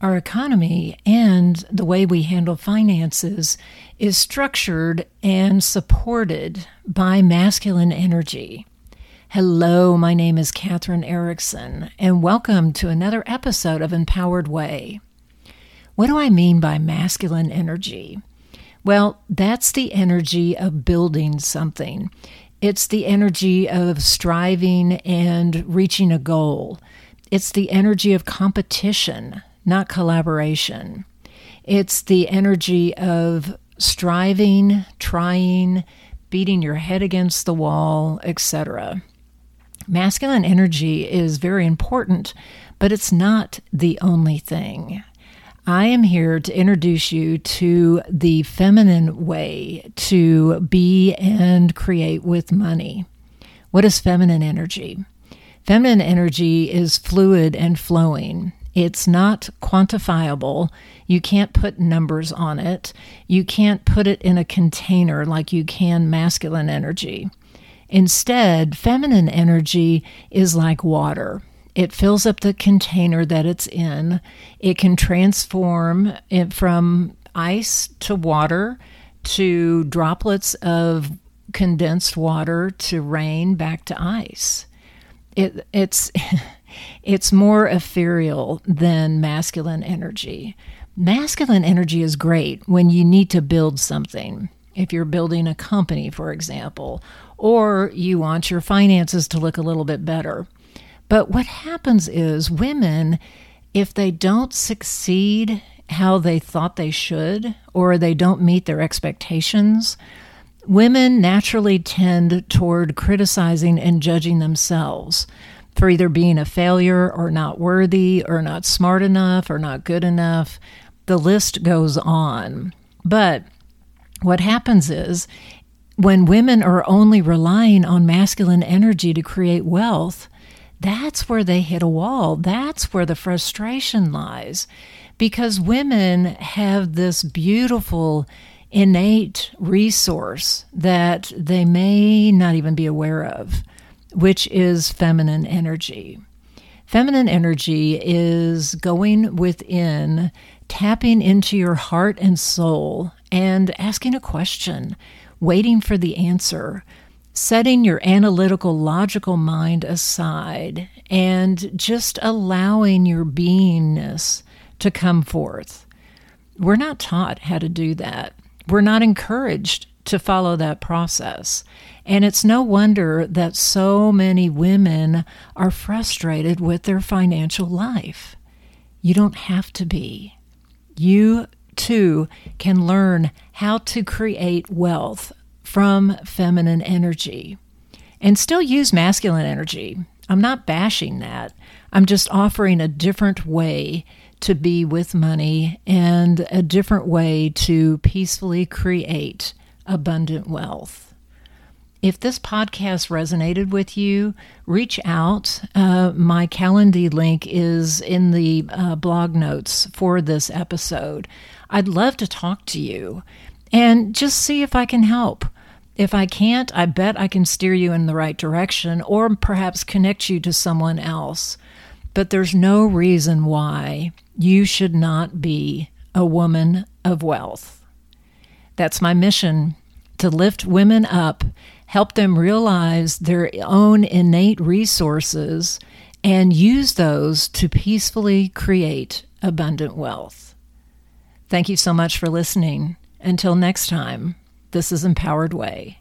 Our economy and the way we handle finances is structured and supported by masculine energy. Hello, my name is Kathryn Erickson, and welcome to another episode of Empowered Way. What do I mean by masculine energy? Well, that's the energy of building something. It's the energy of striving and reaching a goal. It's the energy of competition, not collaboration. It's the energy of striving, trying, beating your head against the wall, etc. Masculine energy is very important, but it's not the only thing. I am here to introduce you to the feminine way to be and create with money. What is feminine energy? Feminine energy is fluid and flowing. It's not quantifiable. You can't put numbers on it. You can't put it in a container like you can masculine energy. Instead, feminine energy is like water. It fills up the container that it's in. It can transform it from ice to water to droplets of condensed water to rain back to ice. It, it's It's more ethereal than masculine energy. Masculine energy is great when you need to build something. If you're building a company, for example, or you want your finances to look a little bit better. But what happens is women, if they don't succeed how they thought they should, or they don't meet their expectations, women naturally tend toward criticizing and judging themselves for either being a failure or not worthy or not smart enough or not good enough. The list goes on. But what happens is when women are only relying on masculine energy to create wealth, that's where they hit a wall. That's where the frustration lies. Because women have this beautiful, innate resource that they may not even be aware of which is feminine energy. Feminine energy is going within, tapping into your heart and soul, and asking a question, waiting for the answer, setting your analytical, logical mind aside, and just allowing your beingness to come forth. We're not taught how to do that. We're not encouraged to follow that process. And it's no wonder that so many women are frustrated with their financial life. You don't have to be. You too can learn how to create wealth from feminine energy and still use masculine energy. I'm not bashing that. I'm just offering a different way to be with money and a different way to peacefully create abundant wealth. If this podcast resonated with you, reach out. Uh, my Calendly link is in the uh, blog notes for this episode. I'd love to talk to you and just see if I can help. If I can't, I bet I can steer you in the right direction or perhaps connect you to someone else. But there's no reason why you should not be a woman of wealth. That's my mission to lift women up, help them realize their own innate resources, and use those to peacefully create abundant wealth. Thank you so much for listening. Until next time, this is Empowered Way.